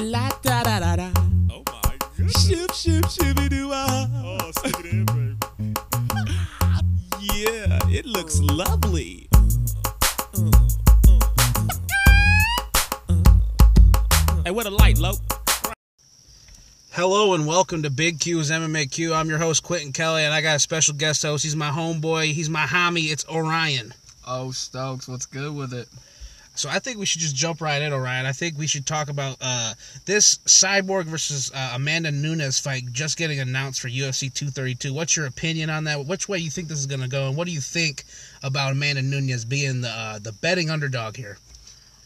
La da da da da. Oh my goodness. Ship, ship, shippy doo ah. Oh, stick it in, baby. Yeah, it looks lovely. Hey, what a light, Lo. Hello and welcome to Big Q's MMA Q. I'm your host Quentin Kelly, and I got a special guest host. He's my homeboy. He's my homie. It's Orion. Oh, Stokes, what's good with it? So I think we should just jump right in, Orion. I think we should talk about uh, this Cyborg versus uh, Amanda Nunes fight just getting announced for UFC 232. What's your opinion on that? Which way you think this is going to go, and what do you think about Amanda Nunes being the uh, the betting underdog here?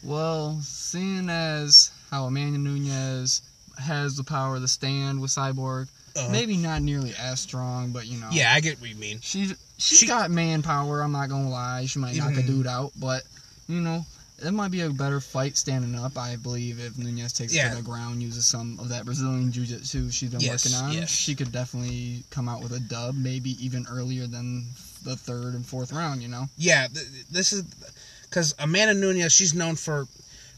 Well, seeing as how Amanda Nunes has the power to stand with Cyborg, Uh-huh. maybe not nearly as strong, but you know, Yeah, I get what you mean. she's she's She- got manpower. I'm not gonna lie, she might knock a Mhm. dude out, but you know. It might be a better fight standing up, I believe, if Nunes takes it to the ground, uses some of that Brazilian jiu-jitsu she's been Yes, working on. yes. She could definitely come out with a dub, maybe even earlier than the third and fourth round, you know? Yeah, th- this is because Amanda Nunes. She's known for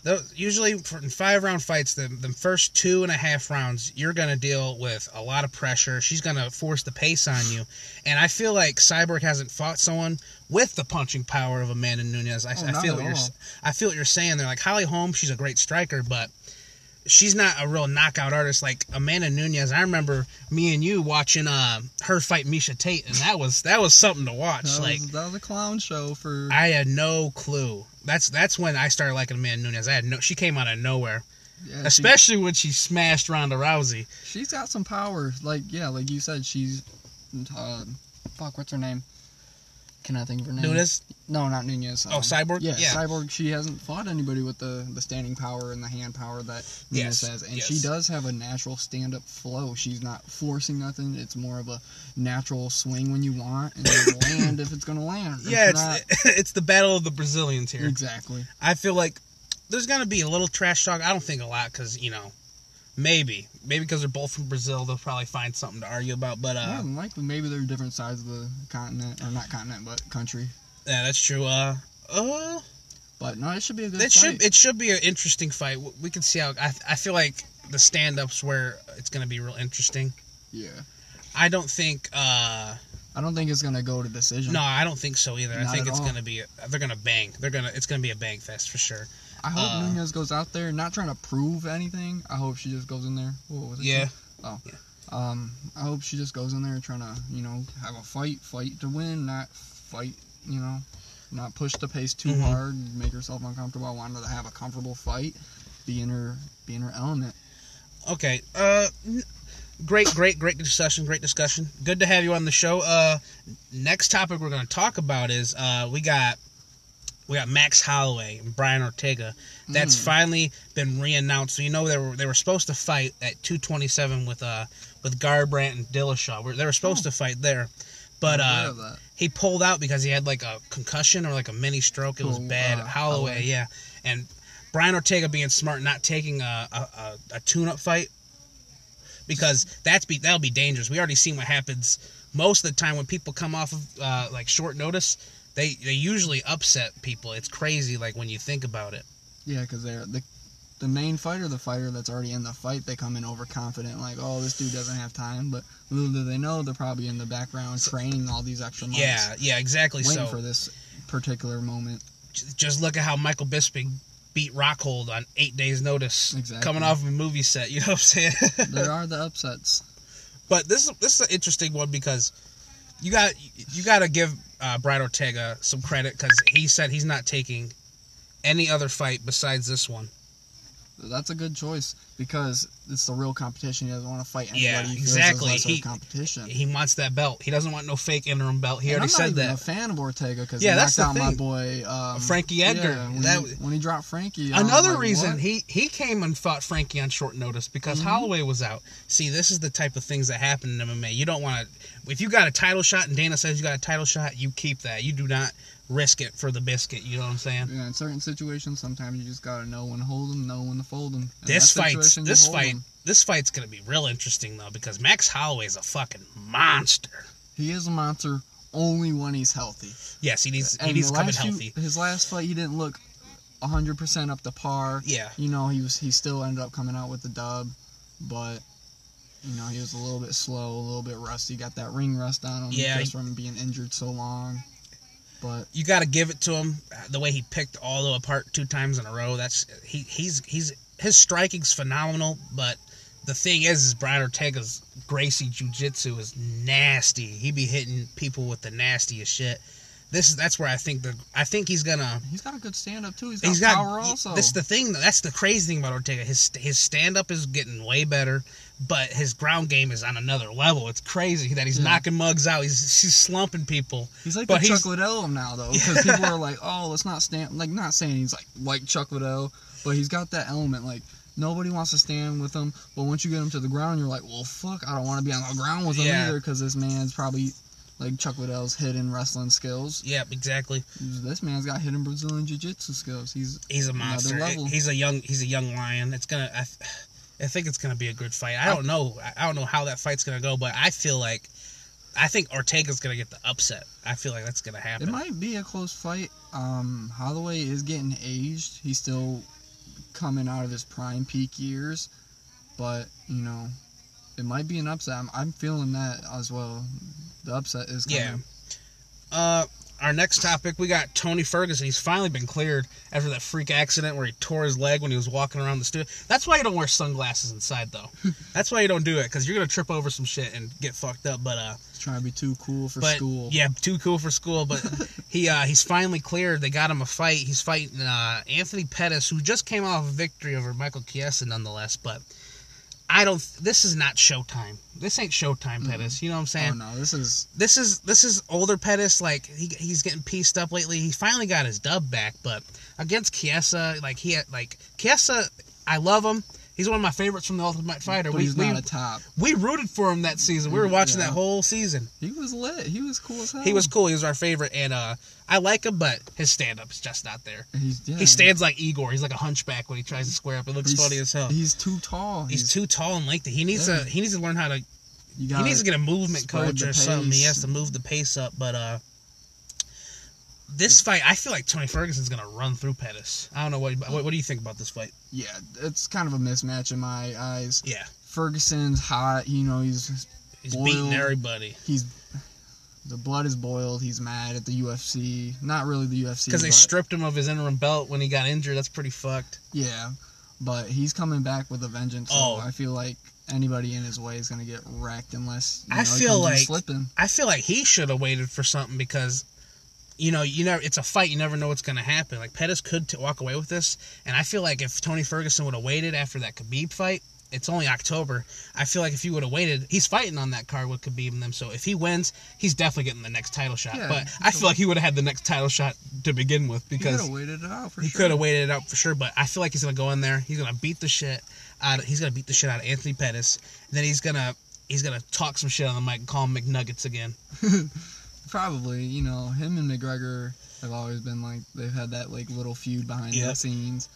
the, usually in five round fights. The the first two and a half rounds, you're gonna deal with a lot of pressure. She's gonna force the pace on you, and I feel like Cyborg hasn't fought someone with the punching power of Amanda Nunes. I, Oh, I feel what you're I feel what you're saying. They're like Holly Holm. She's a great striker, but. She's not a real knockout artist like Amanda Nunes. I remember me and you watching uh, her fight Miesha Tate, and that was that was something to watch. That, like was, that was a clown show for I had no clue. That's that's when I started liking Amanda Nunes. I had no. She came out of nowhere, yeah, she- especially when she smashed Ronda Rousey. she's got some power. Like yeah, like you said, she's uh, fuck. What's her name? Can I think of her name? Nunes. No, not Nunes. Oh, um, Cyborg? Yeah, Yeah. Cyborg. She hasn't fought anybody with the the standing power and the hand power that Nunes Yes, has, and yes. she does have a natural stand up flow. She's not forcing nothing. It's more of a natural swing when you want, and land if it's gonna land. Yeah, it's not- it's the battle of the Brazilians here. exactly. I feel like there's gonna be a little trash talk. I don't think a lot because you know, maybe maybe because they're both from Brazil, they'll probably find something to argue about. But More uh, than likely, maybe they're different sides of the continent, or not continent, but country. yeah, that's true. Uh, uh, But no, it should be a good It fight. should it should be an interesting fight. We can see how I I feel like the stand ups where it's gonna be real interesting. yeah. I don't think. uh I don't think it's gonna go to decision. No, I don't think so either. I think it's all. gonna be they're gonna bang. They're gonna it's gonna be a bang fest for sure. I hope uh, Nunes goes out there not trying to prove anything. I hope she just goes in there. What was it? Yeah. called? Oh. Um. I hope she just goes in there trying to, you know, have a fight, fight to win, not fight, you know, not push the pace too Mhm. hard, make herself uncomfortable. I want her to have a comfortable fight, be in her, be in her element. Okay. Uh, n- great, great, great discussion. Great discussion. Good to have you on the show. Uh, next topic we're gonna talk about is uh we got we got Max Holloway and Brian Ortega. That's Mm. finally been reannounced. So you know they were they were supposed to fight at 227 with uh with Garbrandt and Dillashaw. They were supposed Oh. to fight there, but uh he pulled out because he had like a concussion or like a mini stroke. It was Who, bad. uh, Holloway, Holloway? yeah, and Brian Ortega being smart, not taking a a, a, a tune-up fight because that's be that'll be dangerous. We already seen what happens most of the time when people come off of uh, like short notice. They they usually upset people. It's crazy, like when you think about it. Yeah, because they're the the main fighter, the fighter that's already in the fight. They come in overconfident, like, oh, this dude doesn't have time. But little do they know, they're probably in the background training all these extra months. Yeah, yeah, exactly. waiting So for this particular moment. just look at how Michael Bisping beat Rockhold on eight days' notice, Exactly. coming off of a movie set. You know what I'm saying? there are the upsets. But this is this is an interesting one because you got you got to give uh, Brian Ortega some credit because he said he's not taking any other fight besides this one. That's a good choice because it's the real competition. He doesn't want to fight anybody. Yeah, he exactly. He- competition. He wants that belt. He doesn't want no fake interim belt. He And already I'm not said even that. a fan of Ortega because Yeah, he that's knocked out my boy um, Frankie Edgar. Yeah, when, That- he, when he dropped Frankie. Another like, reason what? he he came and fought Frankie on short notice because Mhm. Holloway was out. See, this is the type of things that happen in MMA. You don't want to. If you got a title shot and Dana says you got a title shot, you keep that. You do not risk it for the biscuit. You know what I'm saying? Yeah, in certain situations, sometimes you just gotta know when to hold them, know when to fold them. this fight, this fight this fight's gonna be real interesting though because Max Holloway's a fucking monster. He is a monster only when he's healthy. Yes, he needs he needs come in few- healthy. his last fight, he didn't look hundred percent up to par. Yeah. You know, he was he still ended up coming out with the dub, but you know he was a little bit slow, a little bit rusty. Got that ring rust on him Yeah, just from being injured so long. But You got to give it to him. Uh, the way he picked Aldo apart two times in a row. That's he. He's he's his striking's phenomenal. But the thing is, is Brian Ortega's Gracie Jiu-Jitsu is nasty. He be hitting people with the nastiest shit. This is that's where I think the I think he's gonna he's got a good stand up too. He's got he's got power also. This is the thing. That's the crazy thing about Ortega. His his stand up is getting way better, but his ground game is on another level. It's crazy that he's Yeah. knocking mugs out. He's he's slumping people. He's like But the he's- Chuck Liddell now though, because people are like, oh, let's not stand. Like not saying he's like like Chuck Liddell, but he's got that element. Like nobody wants to stand with him, but once you get him to the ground, you're like, well, fuck, I don't want to be on the ground with him Yeah. either, because this man's probably like Chuck Liddell's hidden wrestling skills. Yep, exactly. This man's got hidden Brazilian jiu-jitsu skills. He's He's a monster. He's a young he's a young lion. It's gonna. I, I think it's gonna be a good fight. I don't know. I don't know how that fight's gonna go, but I feel like. I think Ortega's gonna get the upset. I feel like that's gonna happen. It might be a close fight. Um, Holloway is getting aged. He's still coming out of his prime peak years, but you know, it might be an upset. I'm, I'm feeling that as well. The upset is coming. Yeah. Uh, our next topic, we got Tony Ferguson. He's finally been cleared after that freak accident where he tore his leg when he was walking around the studio. That's why you don't wear sunglasses inside, though. That's why you don't do it because you're gonna trip over some shit and get fucked up. But uh, He's trying to be too cool for but school. yeah, too cool for school. But he uh, he's finally cleared. They got him a fight. He's fighting uh, Anthony Pettis, who just came off a victory over Michael Chiesa, nonetheless. But I don't. This is not Showtime. This ain't Showtime Pettis. You know what I'm oh, saying? Oh no, this is this is this is older Pettis. Like he, he's getting pieced up lately. He finally got his dub back, but against Chiesa, like he had like Chiesa, I love him. He's one of my favorites from the Ultimate Fighter. but we he's we, not a top. we rooted for him that season. We were watching Yeah. that whole season. He was lit. He was cool as hell. He was cool. He was our favorite, and uh, I like him, but his stand up is just not there. He's, yeah, He stands like Igor. He's like a hunchback when he tries to square up. It looks he's- funny as hell. He's too tall. He's too tall and lengthy. He needs Yeah. to he needs to learn how to You he needs to get a movement coach or something. He has to move the pace up. But uh, this fight, I feel like Tony Ferguson's gonna run through Pettis. I don't know what, what. What do you think about this fight? Yeah, it's kind of a mismatch in my eyes. Yeah, Ferguson's hot. You know, he's he's Boiled. beating everybody he's the blood is boiled. He's mad at the UFC. Not really the UFC because they but- stripped him of his interim belt when he got injured. That's pretty fucked. Yeah, but he's coming back with a vengeance. So Oh. I feel like anybody in his way is gonna get wrecked unless you I know, he feel like- slipping. I feel like he should have waited for something because, you know, you never. It's a fight. You never know what's gonna happen. Like Pettis could t- walk away with this, and I feel like if Tony Ferguson would have waited after that Khabib fight, it's only October. I feel like if he would have waited, he's fighting on that card with Khabib and them. So if he wins, he's definitely getting the next title shot. Yeah, but I feel like he would have had the next title shot to begin with He could because have waited it out for he sure. could have waited it out for sure. But I feel like he's gonna go in there. He's gonna beat the shit out. Of, he's gonna beat the shit out of Anthony Pettis. And then he's gonna he's gonna talk some shit on the mic and call him McNuggets again. Probably, you know, him and McGregor have always been like they've had that like little feud behind Yep. the scenes,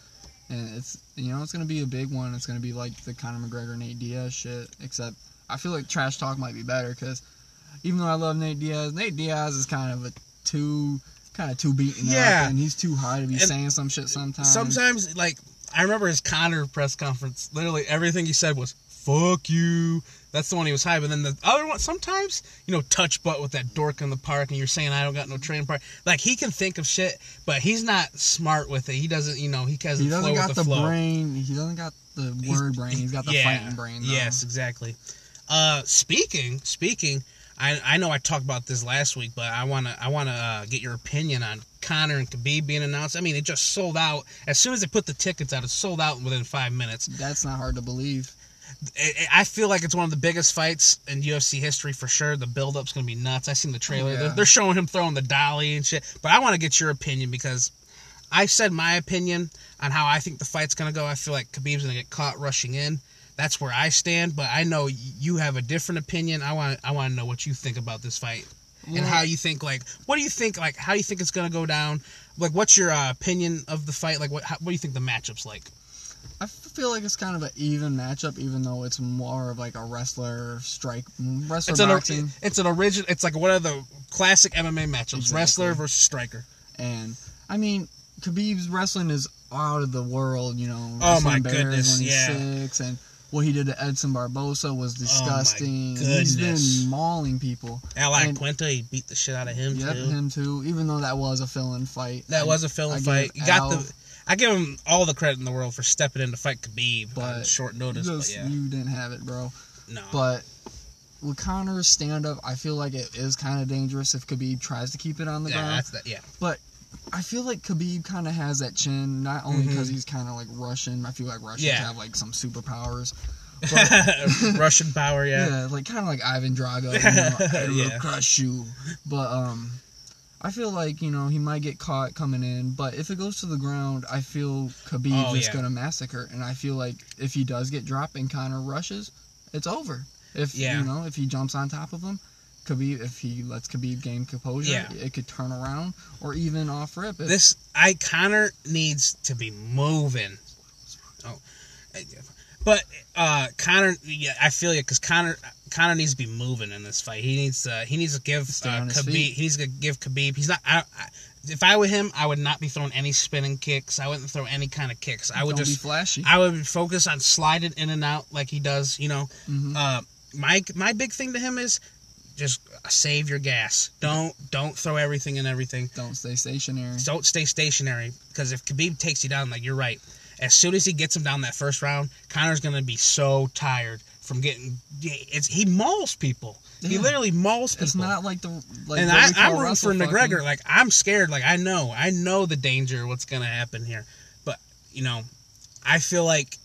and it's you know it's gonna be a big one. It's gonna be like the Conor McGregor Nate Diaz shit. Except I feel like trash talk might be better because even though I love Nate Diaz, Nate Diaz is kind of a too kind of too beaten Yeah. up, and he's too high to be And saying some shit sometimes. Sometimes, like I remember his Conor press conference. Literally everything he said was "fuck you." That's the one he was high. But then the other one, sometimes you know, touch butt with that dork in the park, and you're saying I don't got no training part. Like he can think of shit, but he's not smart with it. He doesn't, you know, he doesn't. he doesn't flow got the, the, brain. He doesn't got the He's- word brain. He's got the yeah, fighting brain. Though. Yes, exactly. Uh, speaking, speaking, I I know I talked about this last week, but I wanna I wanna uh, get your opinion on Conor and Khabib being announced. I mean, it just sold out as soon as they put the tickets out. It sold out within five minutes. That's not hard to believe. I I feel like it's one of the biggest fights in UFC history for sure. The build up's gonna be nuts. I seen the trailer. Yeah. They're, they're showing him throwing the dolly and shit. But I want to get your opinion because I said my opinion on how I think the fight's gonna go. I feel like Khabib's gonna get caught rushing in. That's where I stand. But I know you have a different opinion. I want I want to know what you think about this fight and how you think like what do you think like how do you think it's gonna go down? Like what's your uh, opinion of the fight? Like what how, what do you think the matchup's like? I feel like it's kind of an even matchup, even though it's more of like a wrestler strike wrestler It's an boxing. it's an original. It's like one of the classic MMA matchups: Exactly. wrestler versus striker. And I mean, Khabib's wrestling is out of the world. You know, Oh, my goodness, he's yeah. and what he did to Edson Barboza was oh disgusting. He's goodness. been mauling people. Alak And- Quinta, he beat the shit out of him too. Yep, too. him too. Even though that was a fill-in fight. That was a film give fight. You got Al- the. I give him all the credit in the world for stepping in to fight Khabib on But short notice. just- but yeah, You didn't have it, bro. no. But with Conor's stand-up, I feel like it is kind of dangerous if Khabib tries to keep it on the yeah, ground. that's that. Yeah, But I feel like Khabib kind of has that chin, not only because he's kind of like Russian. I feel like Russians Yeah. have like some superpowers. Russian power. Yeah, Yeah, like kind of like Ivan Drago. You know, I will Yeah. crush you. But um, I feel like you know he might get caught coming in. But if it goes to the ground, I feel Khabib Oh, is yeah. gonna massacre. And I feel like if he does get dropped and Conor rushes, it's over. If Yeah. you know if he jumps on top of him. Khabib, if he lets Khabib gain composure, Yeah. it could turn around or even off rip. If, this I Conor needs to be moving. Oh, but uh Conor, yeah, I feel you because Conor Conor needs to be moving in this fight. He needs to he needs to give uh, Khabib. He needs to give Khabib. He's not. I, I, if I were him, I would not be throwing any spinning kicks. I wouldn't throw any kind of kicks. I would don't just be flashy. I would focus on sliding in and out like he does. You know, Mhm. uh, my my big thing to him is just save your gas. Don't don't throw everything and everything. Don't stay stationary. Don't stay stationary because if Khabib takes you down, like you're right, as soon as he gets him down that first round, Conor's gonna be so tired from getting. It's he mauls people. He literally mauls people. It's not like the like and I, I'm rooting for McGregor. fucking. Like I'm scared. Like I know, I know the danger. What's gonna happen here? But you know, I feel like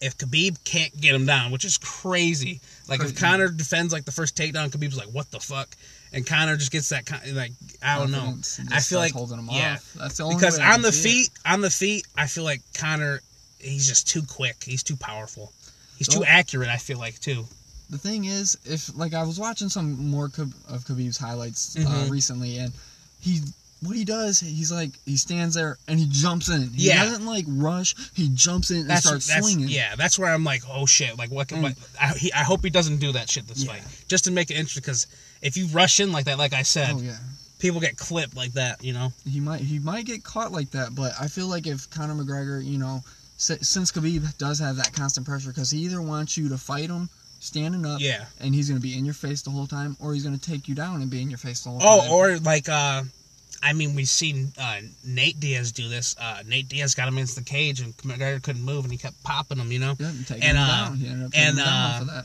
if Khabib can't get him down, which is crazy. Like if Crazy. Conor defends like the first takedown, Khabib's like, "What the fuck?" And Conor just gets that kind like I don't know. I feel like holding him yeah, off. That's the only because on the see it. feet, on the feet, I feel like Conor, he's just too quick. He's too powerful. He's too accurate. I feel like too. The thing is, if like I was watching some more of Khabib's highlights uh, Mhm. recently, and he what he does, he's like he stands there and he jumps in. He Yeah. doesn't like rush. He jumps in and That's, starts that's swinging. yeah. That's where I'm like, oh shit! Like what? Mm. what I, he, I hope he doesn't do that shit this Yeah. fight, just to make it interesting. Because if you rush in like that, like I said, Oh yeah. people get clipped like that. You know? He might he might get caught like that, but I feel like if Conor McGregor, you know, since Khabib does have that constant pressure, because he either wants you to fight him standing up, Yeah. and he's gonna be in your face the whole time, or he's gonna take you down and be in your face the whole time. Oh, or like uh, I mean, we've seen uh, Nate Diaz do this. Uh, Nate Diaz got him into the cage, and McGregor couldn't move, and he kept popping him. You know? yeah, and and, him uh, down. He ended up and, uh, for that.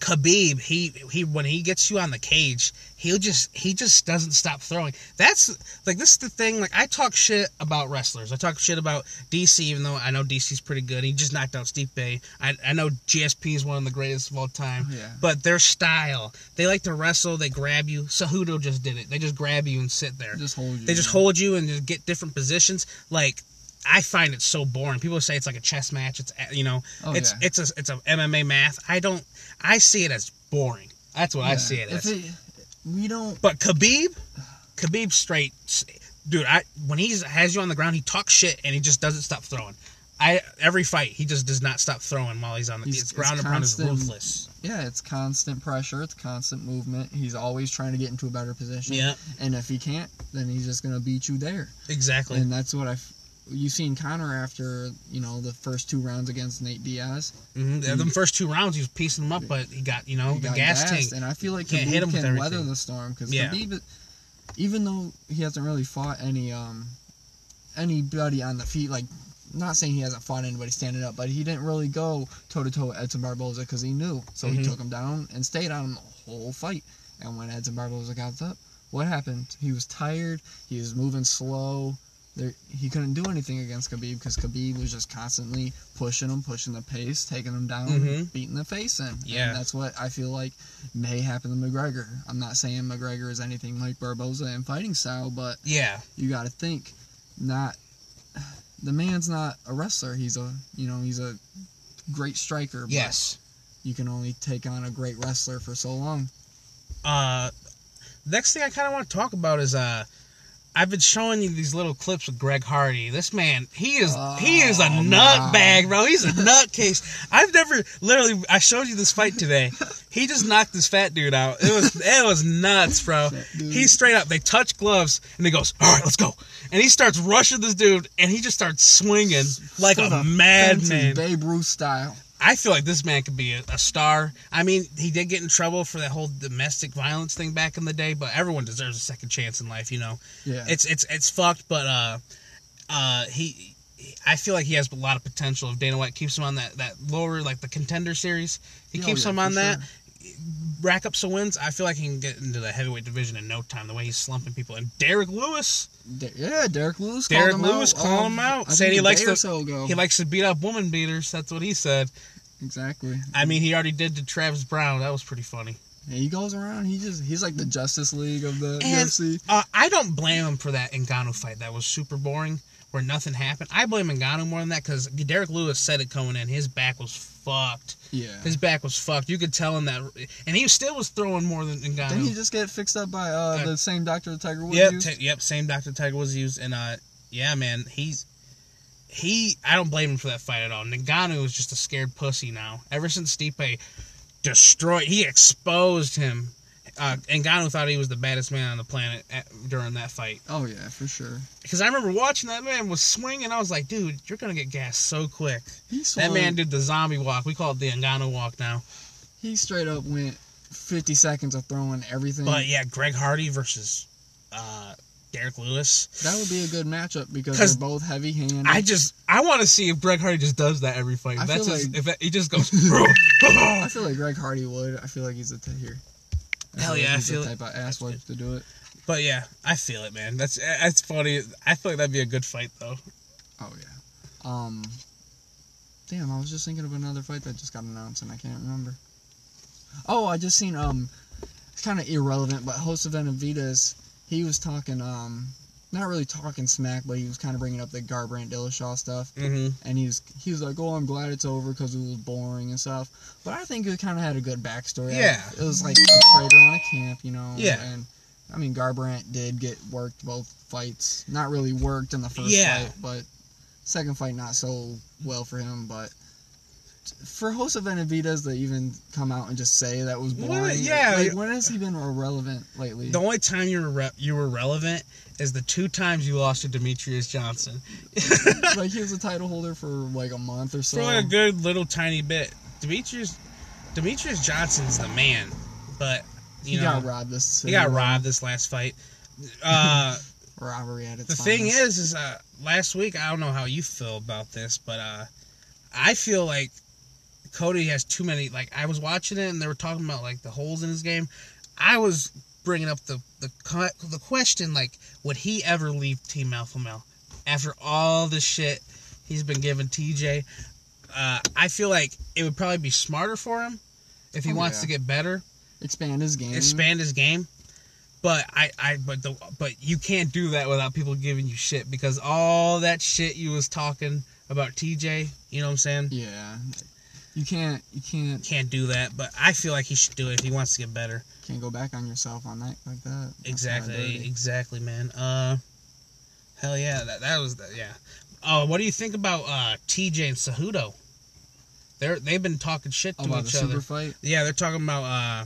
Khabib, he he when he gets you on the cage, he'll just he just doesn't stop throwing. That's like this is the thing. Like I talk shit about wrestlers. I talk shit about DC, even though I know DC's pretty good. He just knocked out Stipe. I I know GSP is one of the greatest of all time. Oh, yeah. But their style, they like to wrestle. They grab you. Cejudo just did it. They just grab you and sit there. Just hold you. They just hold you and just get different positions. Like I find it so boring. People say it's like a chess match. It's you know, Oh, it's yeah. it's a it's a MMA math. I don't. I see it as boring. That's what I see it as. it, we don't. but Khabib, Khabib straight, dude. I when he has you on the ground, he talks shit and he just doesn't stop throwing. I every fight he just does not stop throwing while he's on the He's- it's it's ground and pound is ruthless. Yeah, it's constant pressure. It's constant movement. He's always trying to get into a better position. Yeah, And if he can't, then he's just gonna beat you there. exactly. And that's what I. You seen Conor after you know the first two rounds against Nate Diaz. hmm The them first two rounds he was piecing them up, but he got you know the gas tank. and I feel like Can't hit him with can weather everything. the storm because Yeah. Khabib, even though he hasn't really fought any um anybody on the feet, like not saying he hasn't fought anybody standing up, but he didn't really go toe to toe with Edson Barboza because he knew, so Mhm. he took him down and stayed on him the whole fight. And when Edson Barboza got up, what happened? He was tired. He was moving slow. There, he couldn't do anything against Khabib because Khabib was just constantly pushing him, pushing the pace, taking him down, Mhm. beating the face in. Yeah. And that's what I feel like may happen to McGregor. I'm not saying McGregor is anything like Barboza in fighting style, but yeah, you got to think, not the man's not a wrestler. He's a you know he's a great striker. Yes. You can only take on a great wrestler for so long. Uh, next thing I kind of want to talk about is uh, I've been showing you these little clips of Greg Hardy. This man, he is he oh, is a Oh, nut bag, bro. He's a nutcase. I've never literally. I showed you this fight today. He just knocked this fat dude out. It was it was nuts, bro. He's straight up. They touch gloves and he goes, "All right, let's go." And he starts rushing this dude, and he just starts swinging like For a madman. Babe Ruth style. I feel like this man could be a, a star. I mean, he did get in trouble for that whole domestic violence thing back in the day, but everyone deserves a second chance in life, you know. Yeah. It's it's it's fucked, but uh, uh, he, I feel like he has a lot of potential. If Dana White keeps him on that that lower like the contender series, he Oh, keeps yeah, him on that. sure. Rack up some wins. I feel like he can get into the heavyweight division in no time. The way he's slumping people, and Derrick Lewis, yeah, Derrick Lewis. Derrick called him Lewis out, calling um, him out, I saying think he likes to- so he likes to beat up woman beaters. That's what he said. exactly. I mean, he already did to Travis Browne. That was pretty funny. He goes around. He just he's like the Justice League of the And UFC. uh, I don't blame him for that Ngannou fight. That was super boring, where nothing happened. I blame Ngannou more than that because Derrick Lewis said it coming in. His back was fucked. Yeah. His back was fucked. You could tell him that, and he still was throwing more than Ngannou. Didn't he just get fixed up by uh, Uh, the same doctor that Tiger Woods Yep, used? t- yep. Same Dr. Tiger was used, and uh, yeah, man, he's he. I don't blame him for that fight at all. Ngannou is just a scared pussy now. Ever since Stipe destroyed, he exposed him. Uh, Ngannou thought he was the baddest man on the planet at, during that fight. oh yeah, for sure. Because I remember watching that man was swinging. I was like, dude, you're gonna get gassed so quick. He That man did the zombie walk. We call it the Ngannou walk now. He straight up went 50 seconds of throwing everything. But yeah, Greg Hardy versus uh, Derrick Lewis. that would be a good matchup because they're both heavy handed. I just I want to see if Greg Hardy just does that every fight. I That's feel his, like- if he just goes. I feel like Greg Hardy would. I feel like he's a t- here. Hell yeah, I feel the it. type of ass wipe to do it. but yeah, I feel it, man. That's that's funny. I feel like that'd be a good fight though. Oh yeah. Um. Damn, I was just thinking of another fight that just got announced and I can't remember. Oh, I just seen um. It's kind of irrelevant, but Joseph Benavidez, he was talking um, not really talking smack, but he was kind of bringing up the Garbrandt Dillashaw stuff, Mm-hmm. and he was he was like, "Oh, I'm glad it's over because it was boring and stuff." But I think it kind of had a good backstory. Yeah. it was like a traitor on a camp, you know. Yeah. and I mean Garbrandt did get worked both fights. Not really worked in the first Yeah. fight, but second fight not so well for him. But for Joseph Benavidez to even come out and just say that was boring, yeah. like when has he been irrelevant lately? The only time you were re- you were relevant is the two times you lost to Demetrious Johnson like he was a title holder for like a month or so. for like a good little tiny bit. Demetrious Demetrious Johnson's the man, but he you know got robbed this. he got robbed this last fight. Uh, Robbery at its the thing is, is uh, last week I don't know how you feel about this, but uh, I feel like Cody has too many. Like I was watching it and they were talking about like the holes in his game. I was bringing up the the the question like, would he ever leave Team Alpha Male after all the shit he's been giving TJ? Uh, I feel like it would probably be smarter for him if he Oh, wants yeah. to get better expand his game. expand his game. But I, I, but the, but you can't do that without people giving you shit because all that shit you was talking about TJ, you know what I'm saying? Yeah, you can't you can't Can't do that. But I feel like he should do it if he wants to get better. can't go back on yourself on that like that. That's Exactly, exactly, man. Uh, hell yeah, that that was the, yeah. Oh, what do you think about uh TJ and Cejudo? They're they've been talking shit to Oh, each other. super fight. Yeah, they're talking about uh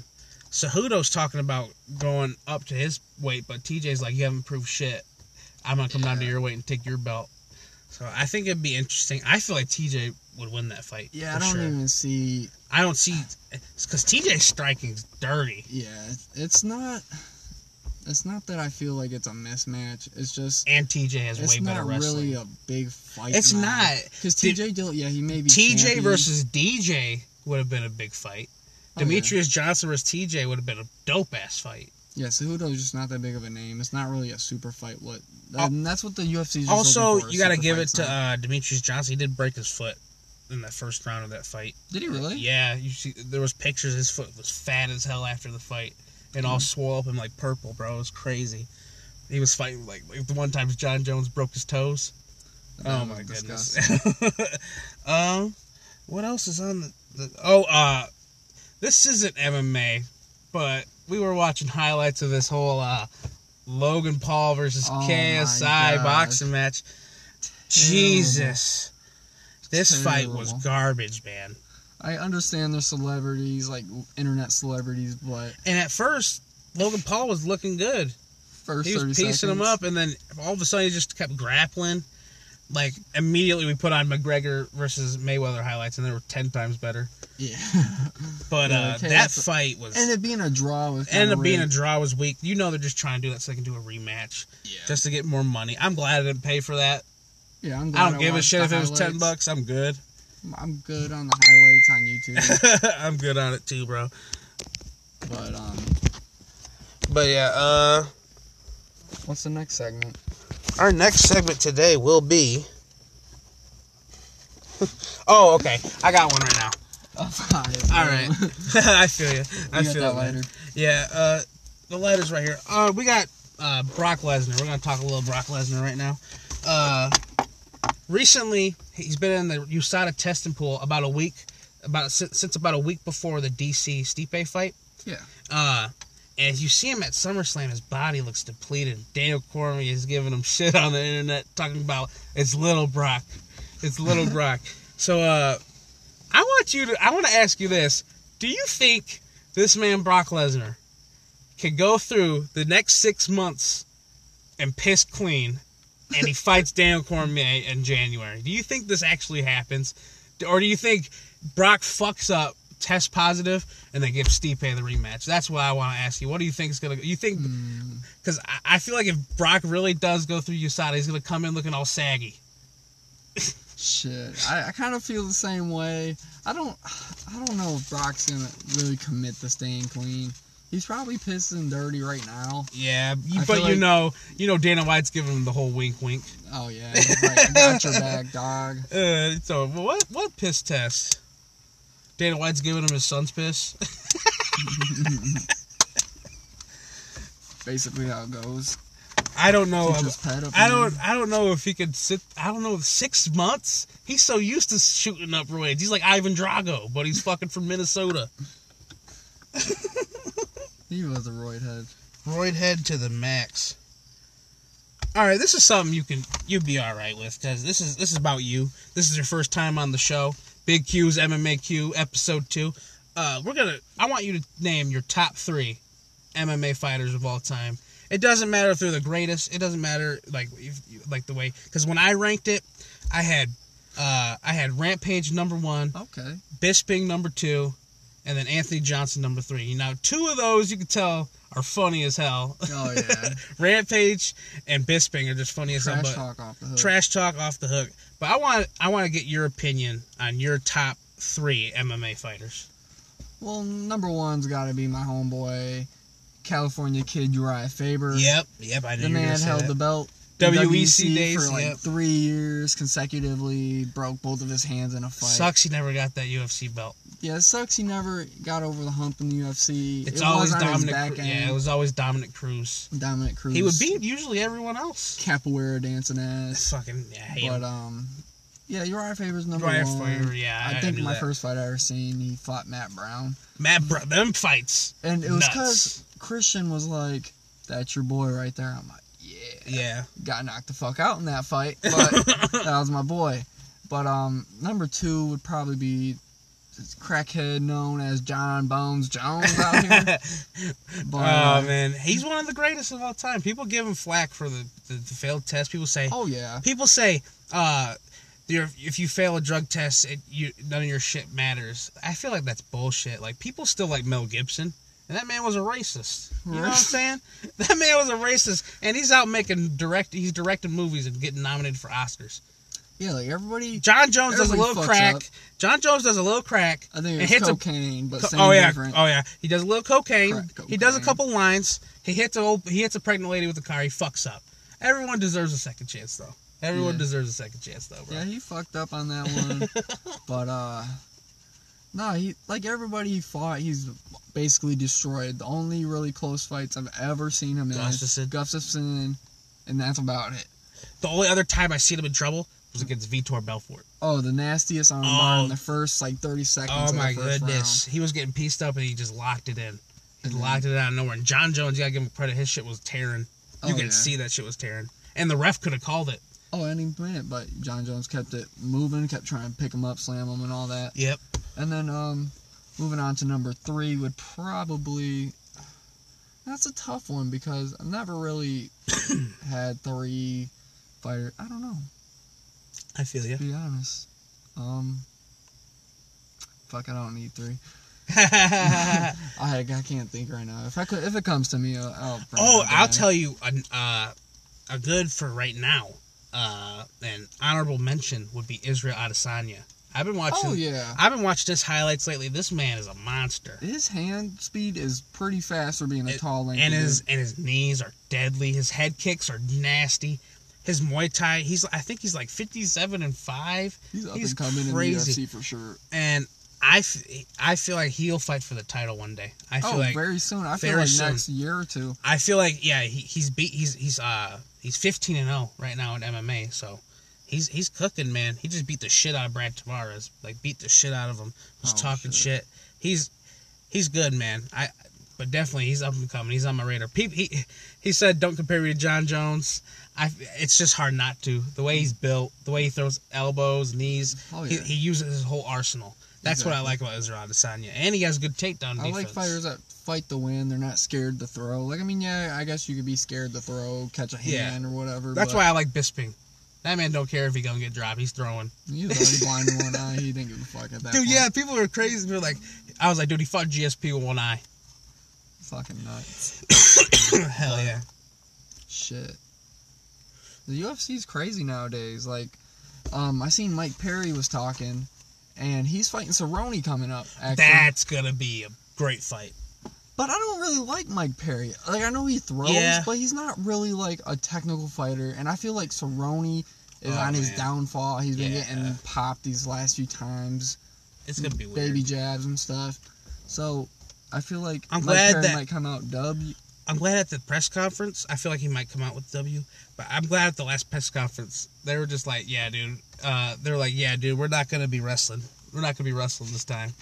Cejudo's talking about going up to his weight, but TJ's like, You haven't proved shit. I'm gonna come down to Yeah. your weight and take your belt. So I think it'd be interesting. I feel like TJ would win that fight. Yeah, I don't sure. even see. I don't see because TJ's striking's dirty. Yeah, it's not. It's not that I feel like it's a mismatch. It's just And TJ has way better wrestling. It's not really a big fight. It's now. not. because TJ Dill. Yeah, he may be TJ champion. versus DJ would have been a big fight. Oh, yeah. Demetrious Johnson versus TJ would have been a dope ass fight. Yeah, Cejudo's just not that big of a name. It's not really a super fight. What? Al- And that's what the UFC. Is Also, you got to give it to uh, Demetrious Johnson. He did break his foot in that first round of that fight. Did he really? Yeah, you see, there was pictures. His foot was fat as hell after the fight, and all swole up and like purple, bro. It was crazy. He was fighting like, like the one time Jon Jones broke his toes. That Oh my goodness. um, what else is on the, the? Oh, uh, this isn't MMA, but we were watching highlights of this whole uh Logan Paul versus Oh KSI boxing match. Jesus. This fight was garbage, man. I understand they're celebrities, like internet celebrities, but And at first, Logan Paul was looking good. first He was piecing seconds, him up, and then all of a sudden he just kept grappling. Like immediately, we put on McGregor versus Mayweather highlights, and they were ten times better. Yeah. But Yeah, uh, okay, that fight was and it being a draw was ended up being a draw was weak. You know they're just trying to do that so they can do a rematch, Yeah. just to get more money. I'm glad I didn't pay for that. yeah, I'm glad I don't give a shit if it was ten bucks. I'm good. I'm good on the highlights on YouTube, I'm good on it too, bro. but um, But yeah, uh, what's the next segment? Our next segment today will be. oh, okay. I got one right now. Oh. All right, I feel you. I You got feel that man. Yeah, uh, the letter's right here. Uh, we got uh, Brock Lesnar. We're gonna talk a little Brock Lesnar right now. Uh, recently, he's been in the USADA testing pool about a week, about since, since about a week before the DC Stipe fight. Yeah. Uh, as you see him at SummerSlam, his body looks depleted. Daniel Cormier is giving him shit on the internet, talking about it's little Brock, it's little Brock. So, uh, I want you to, I want to ask you this: Do you think this man Brock Lesnar can go through the next six months and piss clean, and he fights Daniel Cormier in January? Do you think this actually happens, or do you think Brock fucks up? Test positive, and they give Stipe the rematch. That's what I want to ask you. What do you think is gonna? Go? You think Hmm. because I, I feel like if Brock really does go through USADA, he's gonna come in looking all saggy. Shit, I, I kind of feel the same way. I don't, I don't know if Brock's gonna really commit to staying clean. He's probably pissed and dirty right now. Yeah, I but you like- know, you know, Dana White's giving him the whole wink, wink. Oh yeah, he's like, got your back, dog. Uh, so what? What piss test? Dana White's giving him his son's piss. Basically how it goes. I don't know. Teacher's pet up I don't. I don't know if he could sit. I don't know. Six months. He's so used to shooting up roids. He's like Ivan Drago, but he's fucking from Minnesota. He was a roid head. Roid head to the max. All right, this is something you can you'd be all right with because this is this is about you. This is your first time on the show. Big Q's MMA Q episode two. Uh, we're gonna. I want you to name your top three MMA fighters of all time. It doesn't matter if they're the greatest. It doesn't matter like if, like the way because when I ranked it, I had uh, I had Rampage number one, Okay. Bisping number two, and then Anthony Johnson number three. Now, two of those you can tell are funny as hell. Oh yeah. Rampage and Bisping are just funny as hell. Trash talk off the hook. trash talk off the hook. But I want I want to get your opinion on your top three MMA fighters. Well, number one's got to be my homeboy, California kid Urijah Faber. Yep, yep. I The you were gonna man held that. the belt. WEC days, for like yep. three years consecutively. Broke both of his hands in a fight. Sucks he never got that UFC belt. Yeah, it sucks he never got over the hump in the UFC. It's it always was Dominick. Cru- yeah, it was always Dominick Cruz. Dominick Cruz. He would beat usually everyone else. capoeira dancing ass. Fucking yeah, hate But him. um, yeah, Urijah Faber's number Urijah one. Faber, yeah, I- I, I think my that. first fight I ever seen, he fought Matt Brown, Matt, Bro- them fights. and it was because Christian was like, "That's your boy right there." I'm like, "Yeah." Yeah, got knocked the fuck out in that fight, but that was my boy. But um, number two would probably be this crackhead known as Jon Bones Jones out here. But, oh man, he's one of the greatest of all time. People give him flack for the, the, the failed test. People say, oh yeah, people say, uh, if you fail a drug test, it, you none of your shit matters. I feel like that's bullshit. Like people still like Mel Gibson, and that man was a racist. You know what I'm saying? That man was a racist, and he's out making direct. He's directing movies and getting nominated for Oscars. Yeah, like everybody. Jon Jones does a little crack. up. Jon Jones does a little crack. I think it's hits a cocaine, but Co- oh yeah, different. oh yeah. He does a little cocaine. Crack He does a couple lines. He hits a old, he hits a pregnant lady with a car. He fucks up. Everyone deserves a second chance though. Everyone Yeah. deserves a second chance though, bro. Yeah, he fucked up on that one. but uh no, he like everybody he fought, he's basically destroyed. The only really close fights I've ever seen him in Gustafsson. is Gustafsson, and that's about it. The only other time I seen him in trouble was against Vitor Belfort. Oh, the nastiest on Oh. in the first like thirty seconds. Oh of the my goodness, he was getting pieced up and he just locked it in. He Mhm. locked it out of nowhere. And Jon Jones, you gotta give him credit. His shit was tearing. You Oh, could yeah. see that shit was tearing, and the ref could have called it. Oh, any minute, but Jon Jones kept it moving, kept trying to pick him up, slam him, and all that. Yep. And then, um, moving on to number three would probably. That's a tough one because I've never really had three fighter. I don't know, I feel you. be honest. Um, fuck, I don't need three. I I can't think right now. If I could, if it comes to me, I'll. I'll bring Oh, I'll tell you a, uh, a good for right now. Uh, an honorable mention would be Israel Adesanya. I've been watching. Oh yeah, I've been watching his highlights lately. This man is a monster, his hand speed is pretty fast for being a It- tall, lanky and dude. his and his knees are deadly. His head kicks are nasty. His Muay Thai, he's I think he's like fifty-seven and five, He's up he's and coming crazy. in the UFC for sure. and I, f- I feel like he'll fight for the title one day. I feel Oh, like very soon. I feel like soon. next year or two. I feel like yeah, he, he's beat he's he's uh he's 15 and 0 right now in MMA, so he's he's cooking, man. He just beat the shit out of Brad Tavares, like beat the shit out of him. Was Oh, talking shit. shit. He's he's good, man. I but definitely he's up and coming. He's on my radar. Peep, he he said don't compare me to Jon Jones. I it's just hard not to. The way he's built, the way he throws elbows, knees, Oh, he, yeah. he uses his whole arsenal. That's what I like about Israel Adesanya, and he has good takedown I defense. like fighters that fight the win. They're not scared to throw. Like I mean, yeah, I guess you could be scared to throw, catch a Yeah. hand or whatever. That's but why I like Bisping. That man don't care if he gonna get dropped. He's throwing. he already blind in one eye. He didn't give a fuck at that. Dude, point. yeah, people are crazy. They're like, I was like, dude, he fought GSP with one eye. Fucking nuts. Hell yeah. Shit. The UFC's crazy nowadays. Like, um, I seen Mike Perry was talking, and he's fighting Cerrone coming up. Actually, That's gonna be a great fight. But I don't really like Mike Perry. Like I know he throws, Yeah. but he's not really like a technical fighter. And I feel like Cerrone is Oh, on his downfall. He's been Yeah. getting popped these last few times, It's gonna be weird. baby jabs and stuff. So I feel like I'm glad Perry that- might come out dub. I'm glad at the press conference. I feel like he might come out with W, but I'm glad at the last press conference they were just like, "Yeah, dude." Uh, they're like, "Yeah, dude, we're not gonna be wrestling. We're not gonna be wrestling this time."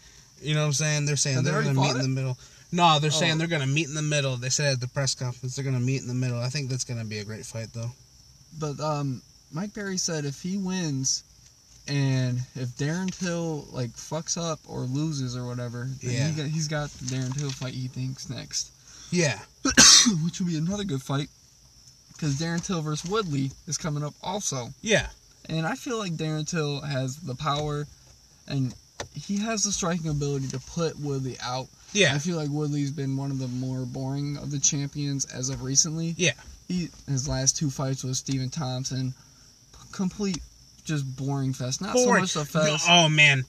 You know what I'm saying? They're saying they they're gonna meet fought in the middle. No, they're saying Oh. they're gonna meet in the middle. They said at the press conference they're gonna meet in the middle. I think that's gonna be a great fight, though. But um, Mike Perry said if he wins, and if Darren Till like fucks up or loses or whatever, then Yeah. he got, he's got the Darren Till fight he thinks next. Yeah, which will be another good fight because Darren Till versus Woodley is coming up also. yeah, And I feel like Darren Till has the power and he has the striking ability to put Woodley out. Yeah, I feel like Woodley's been one of the more boring of the champions as of recently. yeah. He his last two fights with Stephen Thompson, complete just boring fest. Not Boring. so much a fest. Oh man,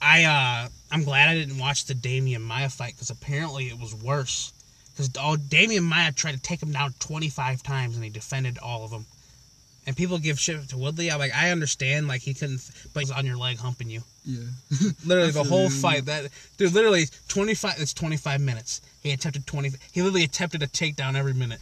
I uh, I'm glad I didn't watch the Demian Maia fight because apparently it was worse. Because oh, Demian Maia tried to take him down 25 times and he defended all of them. And people give shit to Woodley. I'm like, I understand, like he couldn't, but he's on your leg humping you. Yeah. Literally the whole fight. That dude, literally 25. It's 25 minutes. He attempted 20. He literally attempted a takedown every minute.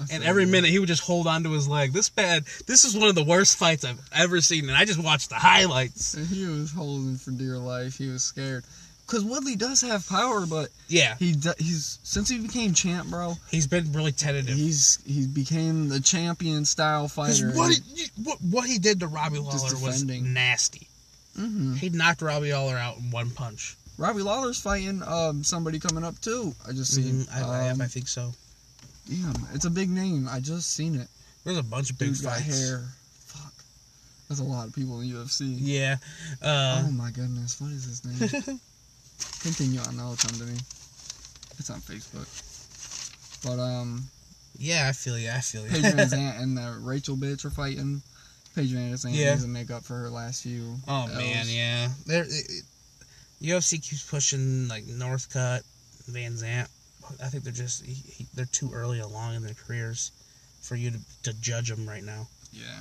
I And every minute he would just hold on to his leg. This bad. This is one of the worst fights I've ever seen, and I just watched the highlights. And he was holding for dear life. He was scared. Because Woodley does have power, but Yeah, he do, he's since he became champ, bro. he's been really tentative. He's he became the champion style fighter. what, he- what what he did to Robbie Lawler was nasty. hmm He knocked Robbie Lawler out in one punch. Robbie Lawler's fighting um somebody coming up too. I just seen. Mhm, I, I, um, I think so. Damn, it's a big name. I just seen it. There's a bunch of big Dude's got fights. hair. Fuck. That's a lot of people in UFC. Yeah. Uh, oh my goodness, what is his name? Continue on, that'll come to me. It's on Facebook. But um, yeah, I feel you. I feel you. Paige Van Zant and the Rachel bitch are fighting. Paige Van Zant Yeah. to make up for her last few. oh L's. man, yeah. There, UFC keeps pushing like Northcutt, Van Zant. I think they're just he, he, they're too early along in their careers for you to, to judge them right now. Yeah.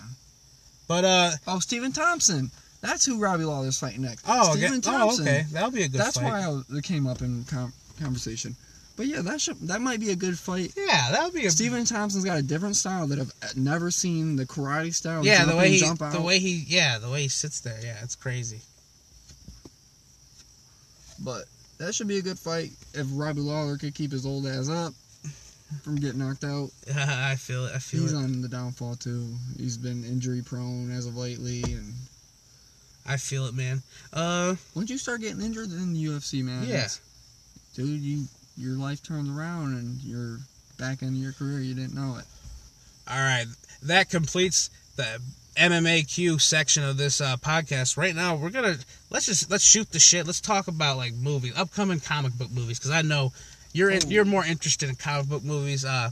But uh, Oh, Stephen Thompson. That's who Robbie Lawler's fighting next. oh, Stephen okay. oh, Thompson. okay, that'll be a good fight. That's fight. why I it came up in com- conversation. But yeah, that should that might be a good fight. Yeah, that'll be a Stephen Thompson's got a different style that I've never seen. The karate style. Yeah, the way he, jump out. the way he, yeah, the way he sits there, yeah, it's crazy. But that should be a good fight if Robbie Lawler could keep his old ass up. from getting knocked out. I feel it. I feel it. He's it. on the downfall too. He's been injury prone as of lately, and I feel it, man. Uh, once you start getting injured in the UFC, man, Yeah. dude, you your life turns around and you're back into your career. You didn't know it. all right. That completes the MMAQ section of this uh, podcast. Right now, we're gonna let's just let's shoot the shit. Let's talk about like movies, upcoming comic book movies, because I know you're in, you're more interested in comic book movies. Uh,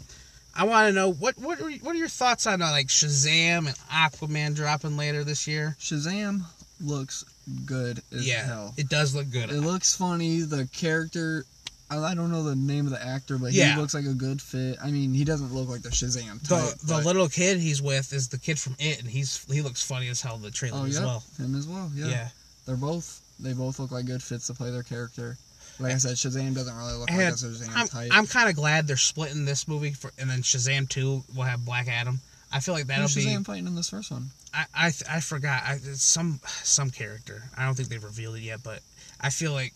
I want to know what what are, what are your thoughts on uh, like Shazam and Aquaman dropping later this year? Shazam looks good as yeah, hell. it does look good. It looks funny. The character, I, I don't know the name of the actor, but Yeah. he looks like a good fit. I mean, he doesn't look like the Shazam the type. the but- little kid he's with is the kid from It, and he's he looks funny as hell in the trailer oh as yeah, well. him as well. Yeah. Yeah. they're both they both look like good fits to play their character. Like I said, Shazam doesn't really look And like a Shazam I'm, type. I'm kind of glad they're splitting this movie for, and then Shazam 2 will have Black Adam. I feel like that'll Who's be. Shazam fighting in this first one? I, I I forgot. I, it's some some character. I don't think they've revealed it yet, but I feel like.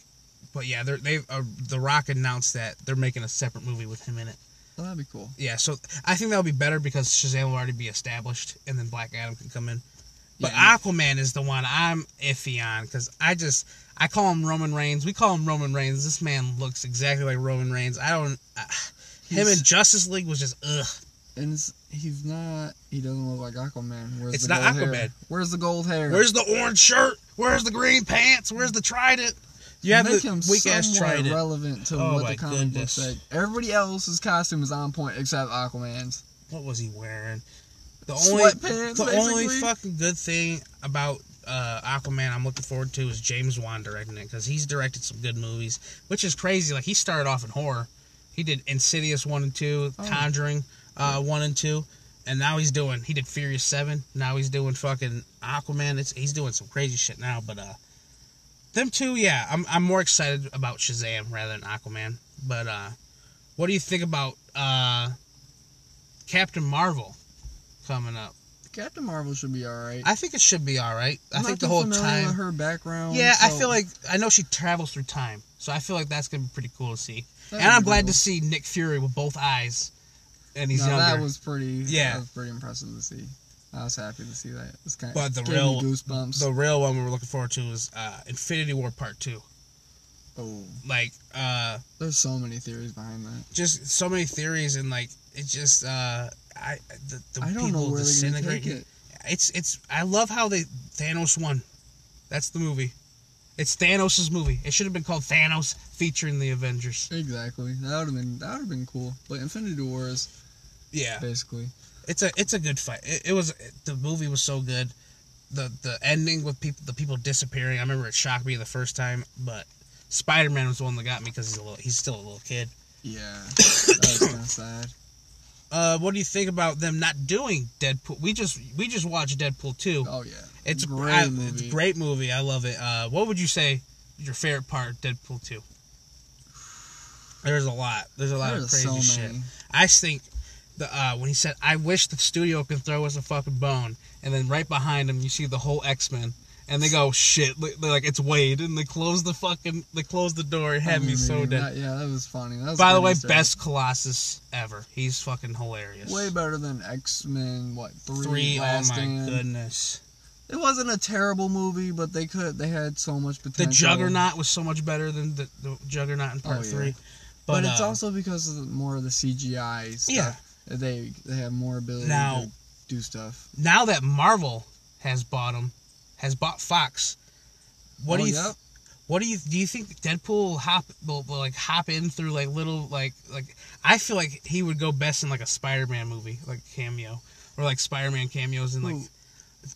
But yeah, they're they uh, the Rock announced that they're making a separate movie with him in it. Oh, that'd be cool. Yeah, so I think that'll be better because Shazam will already be established, and then Black Adam can come in. But Yeah. Aquaman is the one I'm iffy on because I just I call him Roman Reigns. We call him Roman Reigns. This man looks exactly like Roman Reigns. I don't. Uh, him in Justice League was just ugh. And it's, he's not. He doesn't look like Aquaman. Where's It's the not Aquaman. Hair? Where's the gold hair? Where's the orange shirt? Where's the green pants? Where's the trident? You have Make the him weak ass somewhat trident. relevant to Oh what the comic book said. Everybody else's costume is on point except Aquaman's. What was he wearing? The Sweatpants, only the only fucking good thing about uh, Aquaman I'm looking forward to is James Wan directing it because he's directed some good movies, which is crazy. Like he started off in horror. He did Insidious one and two, Oh. Conjuring uh, one and two, and now he's doing. He did Furious seven. Now he's doing fucking Aquaman. It's he's doing some crazy shit now. But uh, them two, yeah, I'm I'm more excited about Shazam rather than Aquaman. But uh, what do you think about uh, Captain Marvel coming up? Captain Marvel should be alright. I think it should be all right. I I'm think the whole time. her background. Yeah, I feel like I know she travels through time, so I feel like that's gonna be pretty cool to see. that'd and I'm glad cool. to see Nick Fury with both eyes, and he's No, younger. that was pretty. Yeah. that was pretty impressive to see. I was happy to see that. It's kind But the real- goosebumps. the real one we were looking forward to is uh, Infinity War Part Two. oh, Like, uh, there's so many theories behind that. just so many theories and like it just uh, I the, the I don't people know where they're gonna take it. It's it's I love how they Thanos won. That's the movie. It's Thanos' movie. It should have been called Thanos featuring the Avengers. Exactly. That would have been that would have been cool. But Infinity War is Yeah. basically. It's a it's a good fight. It, it was the movie was so good. The the ending with people the people disappearing. I remember it shocked me the first time, but Spider Man was the one that got me because he's a little he's still a little kid. Yeah, that was kind of sad. Uh, what do you think about them not doing Deadpool? We just we just watched Deadpool two. Oh yeah, it's great I- movie. It's a great movie. I love it. Uh, what would you say your favorite part Deadpool two? There's a lot. There's a lot of crazy so shit. I think the uh, when he said, "I wish the studio could throw us a fucking bone," and then right behind him you see the whole X Men, and they go, "Shit!" They're like, "It's Wade," and they close the fucking they close the door. It had I me so mean, dead. that- yeah, that was funny. That was By the way, Easter best Colossus ever. He's fucking hilarious. way better than X Men. What three? Three. Oh my goodness. It wasn't a terrible movie, but they could they had so much potential. The. Juggernaut was so much better than the, the Juggernaut in Part Oh, yeah. Three. but, But, it's uh, also because of the, more of the CGI stuff. Yeah. They they have more ability Now- to do stuff. now that Marvel has bought them, has bought Fox. What Oh, do you? yep. What do you do? You think Deadpool will hop will, will like hop in through like little like like? I feel like he would go best in like a Spider-Man movie, like cameo, or like Spider-Man cameos in like Who?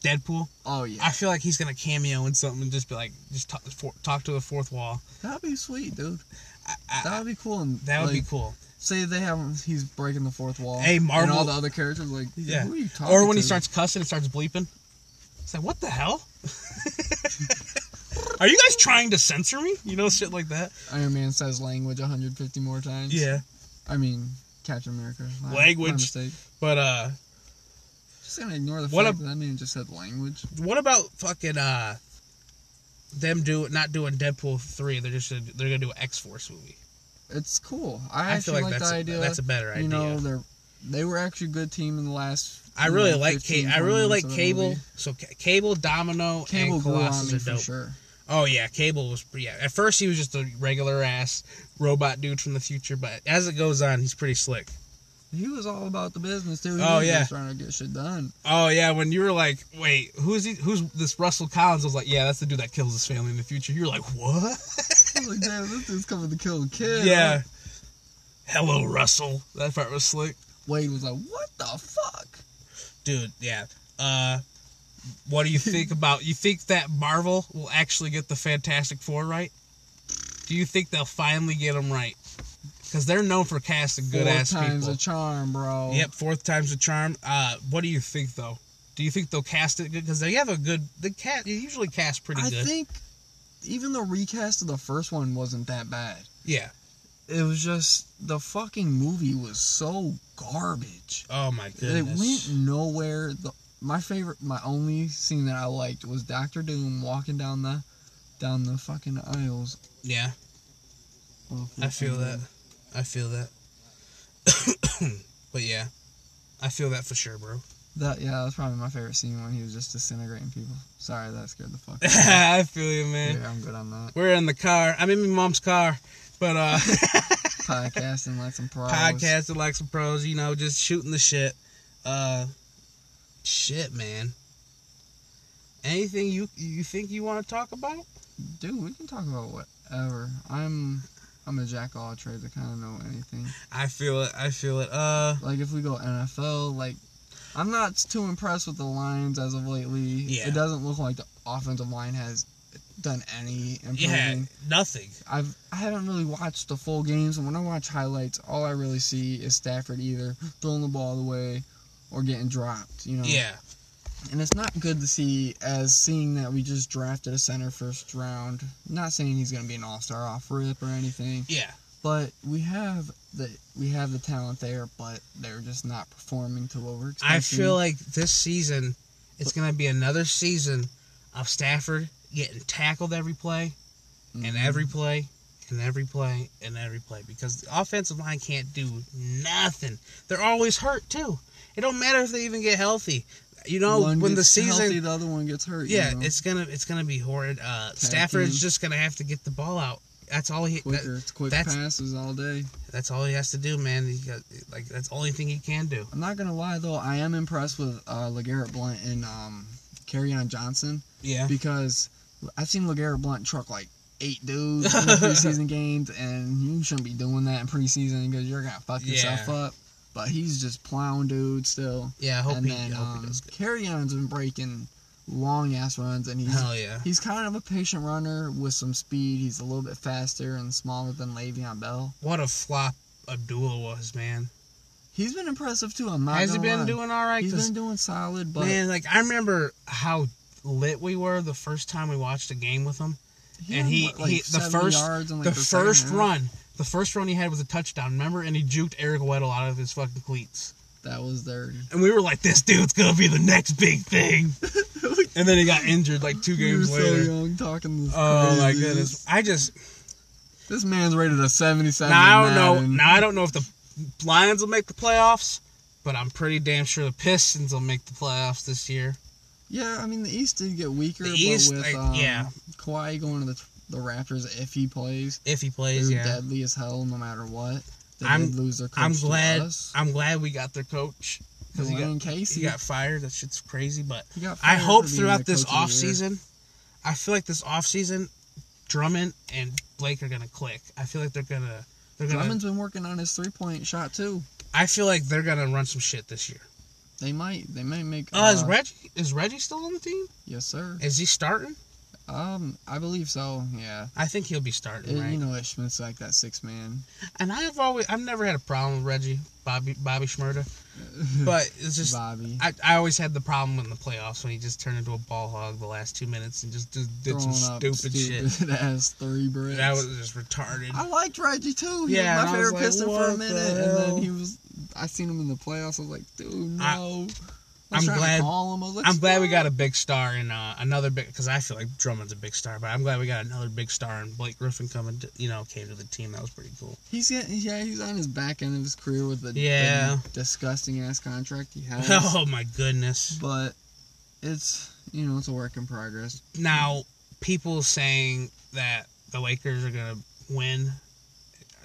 Deadpool. Oh yeah, I feel like he's gonna cameo in something and just be like, just talk, talk to the fourth wall. that'd be sweet, dude. I, I, That would be cool. And that would be cool. Say they have he's breaking the fourth wall. Hey, Marvel. and all the other characters like, Yeah. who are you talking Or when he starts cussing and starts bleeping. It's like, what the hell? Are you guys trying to censor me? You know, shit like that. Iron Man says language 150 more times. Yeah. I mean, Captain America. My, my Language. mistake. But uh, Just gonna ignore the What fact a- that that man just said language. what about fucking uh, them do not doing Deadpool three? They're just they're gonna do an X Force movie. It's cool. I, I actually feel like like that's the a, idea. that's a better idea. you know, they're they were actually a good team in the last. I really know, like 15, Ca- I really like Cable. movie. So Ca- Cable, Domino, Cable and Colossus are dope. sure. Oh yeah, Cable was yeah. At first he was just a regular ass robot dude from the future, but as it goes on, he's pretty slick. He was all about the business too. He Oh, was yeah. just trying to get shit done. Oh yeah, when you were like, wait, who's he? Who's this Russell Collins? I was like, yeah, that's the dude that kills his family in the future. You're like, what? I was like, damn, this dude's coming to kill a kid. yeah. Hello, Russell. That part was slick, Wade was like, what the fuck? dude. Yeah. Uh, what do you think about? You think that Marvel will actually get the Fantastic Four right? Do you think they'll finally get them right? Because they're known for casting good ass times a charm, bro. Yep, fourth time's a charm. Uh, what do you think though? Do you think they'll cast it good? Because they have a good. The cat they usually cast pretty I good. I think even the recast of the first one wasn't that bad. yeah. It was just the fucking movie was so garbage. Oh my goodness. It went nowhere. The my favorite, my only scene that I liked was Doctor Doom walking down the down the fucking aisles. yeah, I feel that. I feel that. but yeah, I feel that for sure, bro. That yeah, that's probably my favorite scene when he was just disintegrating people. Sorry, that scared the fuck. I feel you, man. yeah, I'm good on that. We're in the car. I'm in my mom's car, but uh, Podcasting like some pros. podcasting like some pros. You know, just shooting the shit. Uh, shit, man. Anything you you think you want to talk about? Dude, we can talk about whatever. I'm I'm a jack of all trades. I kind of know anything. I feel it. I feel it. Uh, Like if we go NFL, like I'm not too impressed with the Lions as of lately. Yeah. It doesn't look like the offensive line has done any improving. yeah, nothing. I've I haven't really watched the full games, and when I watch highlights, all I really see is Stafford either throwing the ball away or getting dropped. You know. Yeah, And it's not good to see as seeing that we just drafted a center first round. Not saying he's going to be an all star off rip or anything, yeah. But we have the we have the talent there, but they're just not performing to what we're expecting. I feel like this season, it's gonna be another season of Stafford getting tackled every play, and Mhm. every play, and every play, and every play because the offensive line can't do nothing. They're always hurt too. It don't matter if they even get healthy. You know, One when the season, healthy, the other one gets hurt. you yeah, know? it's gonna it's gonna be horrid. Uh, Tag Stafford's just gonna have to get the ball out. That's all he. That, quicker. it's quick that's- passes all day. that's all he has to do, man. Got, like that's the only thing he can do. I'm not gonna lie though, I am impressed with uh, LeGarrette Blount and um, on Johnson Yeah. because I've seen LeGarrette Blount truck like eight dudes in preseason games, and you shouldn't be doing that in preseason because you're gonna fuck yourself Yeah. up. But he's just plowing dudes still. Yeah. I hope and he. then I hope um, does good. Kerryon's been breaking long ass runs, and he's Hell yeah. he's kind of a patient runner with some speed. He's a little bit faster and smaller than Le'Veon Bell. What a flop Abdullah was, man. He's been impressive too. I'm not. Has he been lie. doing all right? He's been doing solid, but man, like I remember how lit we were the first time we watched a game with him. he and he- what, like he- the first- like, the second first run, the first run he had was a touchdown. Remember? And he juked Eric Weddle out of his fucking cleats. That was dirty. And we were like, "This dude's gonna be the next big thing." and then he got injured like two games so later. young talking this. Oh my goodness! I just This man's rated a 77. now I don't know. Now I don't know if the Lions will make the playoffs, but I'm pretty damn sure the Pistons will make the playoffs this year. Yeah, I mean the East did get weaker, The East, with um, yeah. Kawhi going to the the Raptors if he plays, If he plays, yeah. deadly as hell no matter what. They I'm- lose their coach I'm glad. I'm glad we got their coach because he got Casey. he got fired. That shit's crazy. But I hope throughout this coach of the off season, I feel like this off season, Drummond and Blake are gonna click. I feel like they're gonna they're gonna. Drummond's been working on his three point shot too. I feel like they're gonna run some shit this year. They might. They might make. Uh, is Reggie is Reggie still on the team? Yes, sir. Is he starting? Um, I believe so. Yeah. I think he'll be starting, It- right? You know, Schmidt's like that six man. and I've always I've never had a problem with Reggie Bobby Bobby Shmurda, but it's just Bobby. I, I always had the problem in the playoffs when he just turned into a ball hog the last two minutes and just, just did some up stupid, shit. stupid ass three bricks. That was just retarded. I liked Reggie too. He Yeah, was my favorite like, Piston for a minute, and then he was. I seen him in the playoffs. I was like, dude, no. I I'm glad- To call him a I'm glad we got a big star in uh, another big because I feel like Drummond's a big star, but I'm glad we got another big star and Blake Griffin coming. To, you know, came to the team. That was pretty cool. He's yeah, he's on his back end of his career with the, Yeah. disgusting ass contract he has. Oh my goodness! but it's you know it's a work in progress. Now, people saying that the Lakers are gonna win,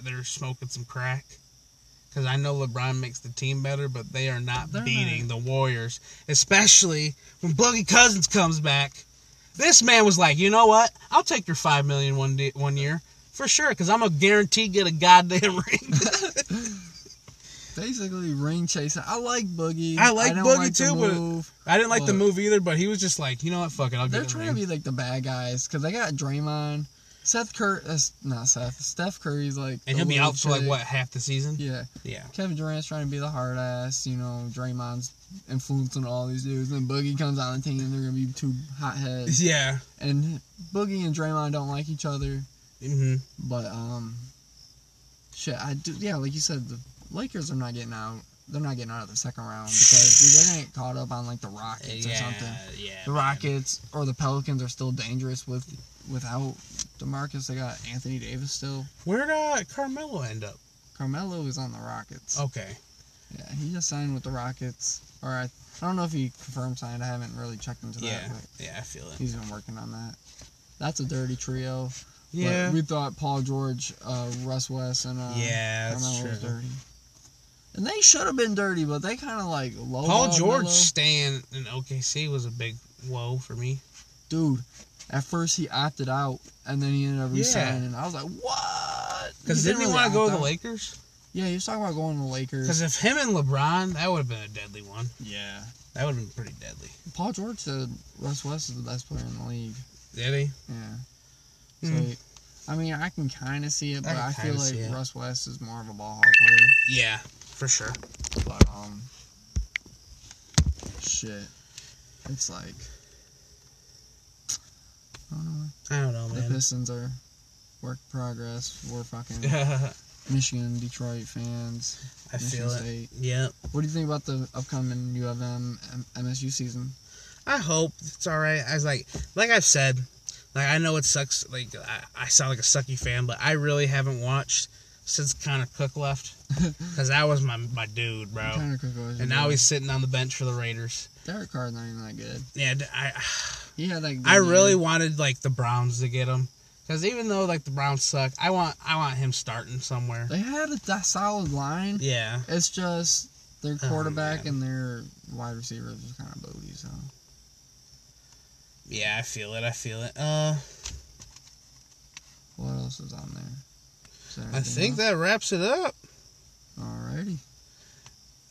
they're smoking some crack. Because I know LeBron makes the team better, but they are not They're beating the Warriors, especially when Boogie Cousins comes back. This man was like, you know what? I'll take your five million one day, one year for sure, because I'm a guaranteed get a goddamn ring. Basically, ring chasing. I like Boogie. I like don't Boogie like too, but. I didn't like the move either, but he was just like, you know what? Fuck it, I'll They're trying ring. to be like the bad guys because they got Draymond, Seth Curry. Uh, not Seth. Steph Curry's like. and he'll be out for like what half the season? Yeah, Yeah. Kevin Durant's trying to be the hard ass. You know, Draymond's influencing all these dudes, and Boogie comes on the team, and they're gonna be two hot heads. Yeah. And Boogie and Draymond don't like each other, Mm-hmm. but um, shit, I do. Yeah, like you said, the Lakers are not getting out. They're not getting out of the second round because dude, they're gonna get caught up on like the Rockets or something. Yeah. The man. Rockets or the Pelicans are still dangerous with without Demarcus. They got Anthony Davis still. Where'd uh, Carmelo end up? Carmelo is on the Rockets. Okay. Yeah, he just signed with the Rockets. Or I, I don't know if he confirmed signed. I haven't really checked into Yeah. that, but Yeah, I feel it. he's been working on that. That's a dirty trio. But Yeah. we thought Paul George, uh, Russ West, and uh, Yeah, that's Carmelo was true. dirty. And they should have been dirty, but they kind of like low. Paul George staying in OKC was a big whoa for me. dude. At first he opted out, and then he ended up Yeah. resigning. I was like, what? Because didn't he really want to go to the. Lakers? Yeah, he was talking about going to the Lakers. Because if him and LeBron, that would have been a deadly one. Yeah. That would have been pretty deadly. Paul George said Russ West is the best player in the league. Did he? Yeah. So, Hmm. I mean, I can kind of see it, but I I, feel like. Russ West is more of a ball hawk player. Yeah, for sure. But um, shit, it's like I don't know. I don't know, The. Pistons are work progress. We're fucking Michigan, Detroit fans. I feel Michigan it. State. Yep. What do you think about the upcoming U of M M- MSU season? I hope it's all right. I was like, like I've said, like I know it sucks. Like I, I sound like a sucky fan, but I really haven't watched since Connor Cook left because that was my my dude, bro. Kinda Cook always And now that. he's sitting on the bench for the Raiders. Derek Carr's not even that good. Yeah, I had like I really wanted like the Browns to get him because even though like the Browns suck, I want I want him starting somewhere. They had a solid line. Yeah, It's just their Oh, quarterback man. and their wide receivers was kind of booty. So yeah, I feel it. I feel it. Uh, what else is on there? Is I think else? that wraps it up. Alrighty.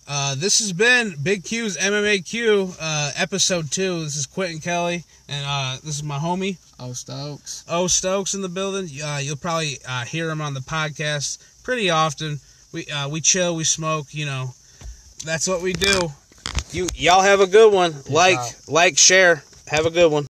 Uh, this has been Big Q's MMA Q, uh, episode two. This is Quentin Kelly, and uh, this is my homie Oh Stokes. O Stokes in the building. Uh, you'll probably uh, hear him on the podcast pretty often. We uh, we chill, we smoke. You know, that's what we do. You y'all have a good one. like out. like share. Have a good one.